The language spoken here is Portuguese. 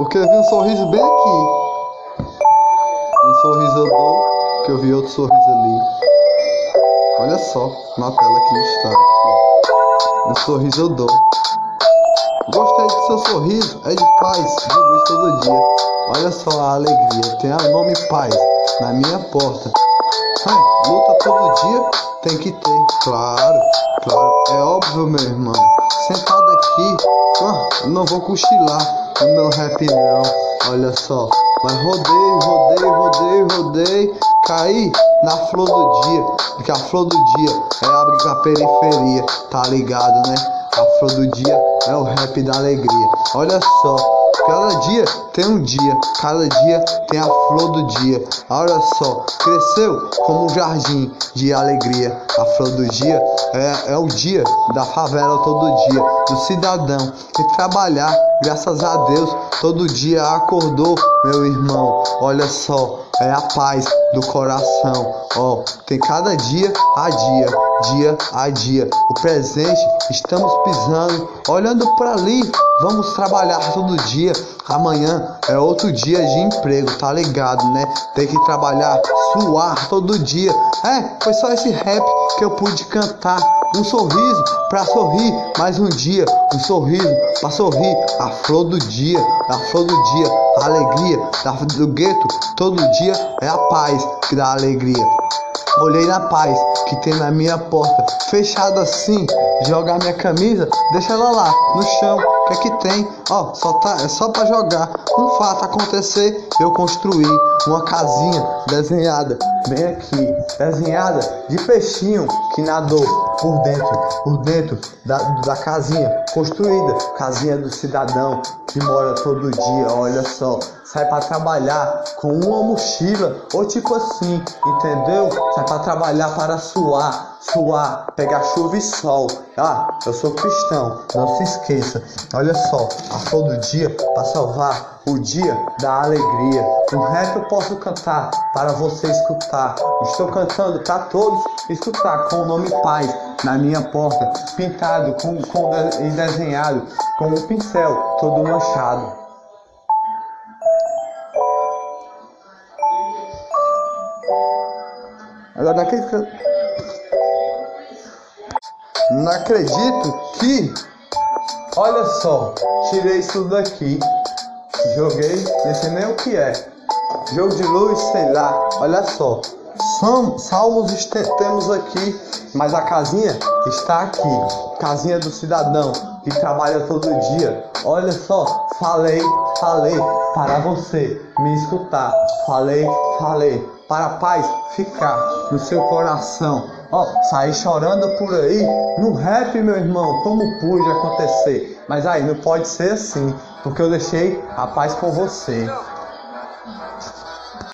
Porque eu vi um sorriso bem aqui. Um sorriso eu dou, que eu vi outro sorriso ali. Olha só, na tela que está aqui. Um sorriso eu dou. Gostei do seu sorriso, é de paz, de luz todo dia. Olha só a alegria, tem o nome paz na minha porta. Ai, luta todo dia tem que ter, claro, claro, é óbvio, meu irmão. Sentado aqui, ah, não vou cochilar no meu rap não, olha só. Mas rodei, rodei, rodei, rodei, caí na flor do dia, porque a flor do dia é a periferia, tá ligado, né? A flor do dia é o rap da alegria. Olha só, cada dia tem um dia, cada dia tem a flor do dia. Olha só, cresceu como um jardim de alegria. A flor do dia é, é o dia da favela todo dia, do cidadão que trabalhar, graças a Deus, todo dia acordou, meu irmão. Olha só, é a paz do coração. Ó, oh, tem cada dia a dia, dia a dia. O presente estamos pisando, olhando para ali. Vamos trabalhar todo dia. Amanhã é outro dia de emprego, tá ligado, né? Tem que trabalhar, suar todo dia. É, foi só esse rap que eu pude cantar. Um sorriso para sorrir mais um dia, um sorriso para sorrir. A flor do dia, a flor do dia, a alegria do gueto todo dia é a paz que dá alegria. Olhei na paz que tem na minha porta, fechada assim. Jogar minha camisa, deixa ela lá no chão. Que é que tem? Ó, só tá, é só para jogar. Um fato acontecer, eu construí uma casinha desenhada bem aqui, desenhada de peixinho que nadou por dentro, por dentro da, da casinha construída, casinha do cidadão que mora todo dia, olha só, sai para trabalhar com uma mochila ou tipo assim, entendeu? Sai para trabalhar para suar, suar, pegar chuva e sol. Ah, eu sou cristão, não se esqueça. Olha só, a flor do dia para salvar o dia da alegria. Um rap eu posso cantar para você escutar. Estou cantando para todos escutar com o nome Paz na minha porta, pintado com, com e desenhado com um pincel todo manchado. Agora naquele não acredito que olha só, tirei isso daqui, joguei, não sei nem o que é. Jogo de luz, sei lá, olha só. Salmos temos aqui, mas a casinha está aqui. Casinha do cidadão que trabalha todo dia. Olha só, falei, falei para você me escutar. Falei, falei para a paz ficar no seu coração. Ó, oh, sair chorando por aí no rap, meu irmão, como pude acontecer? Mas aí não pode ser assim, porque eu deixei a paz com você.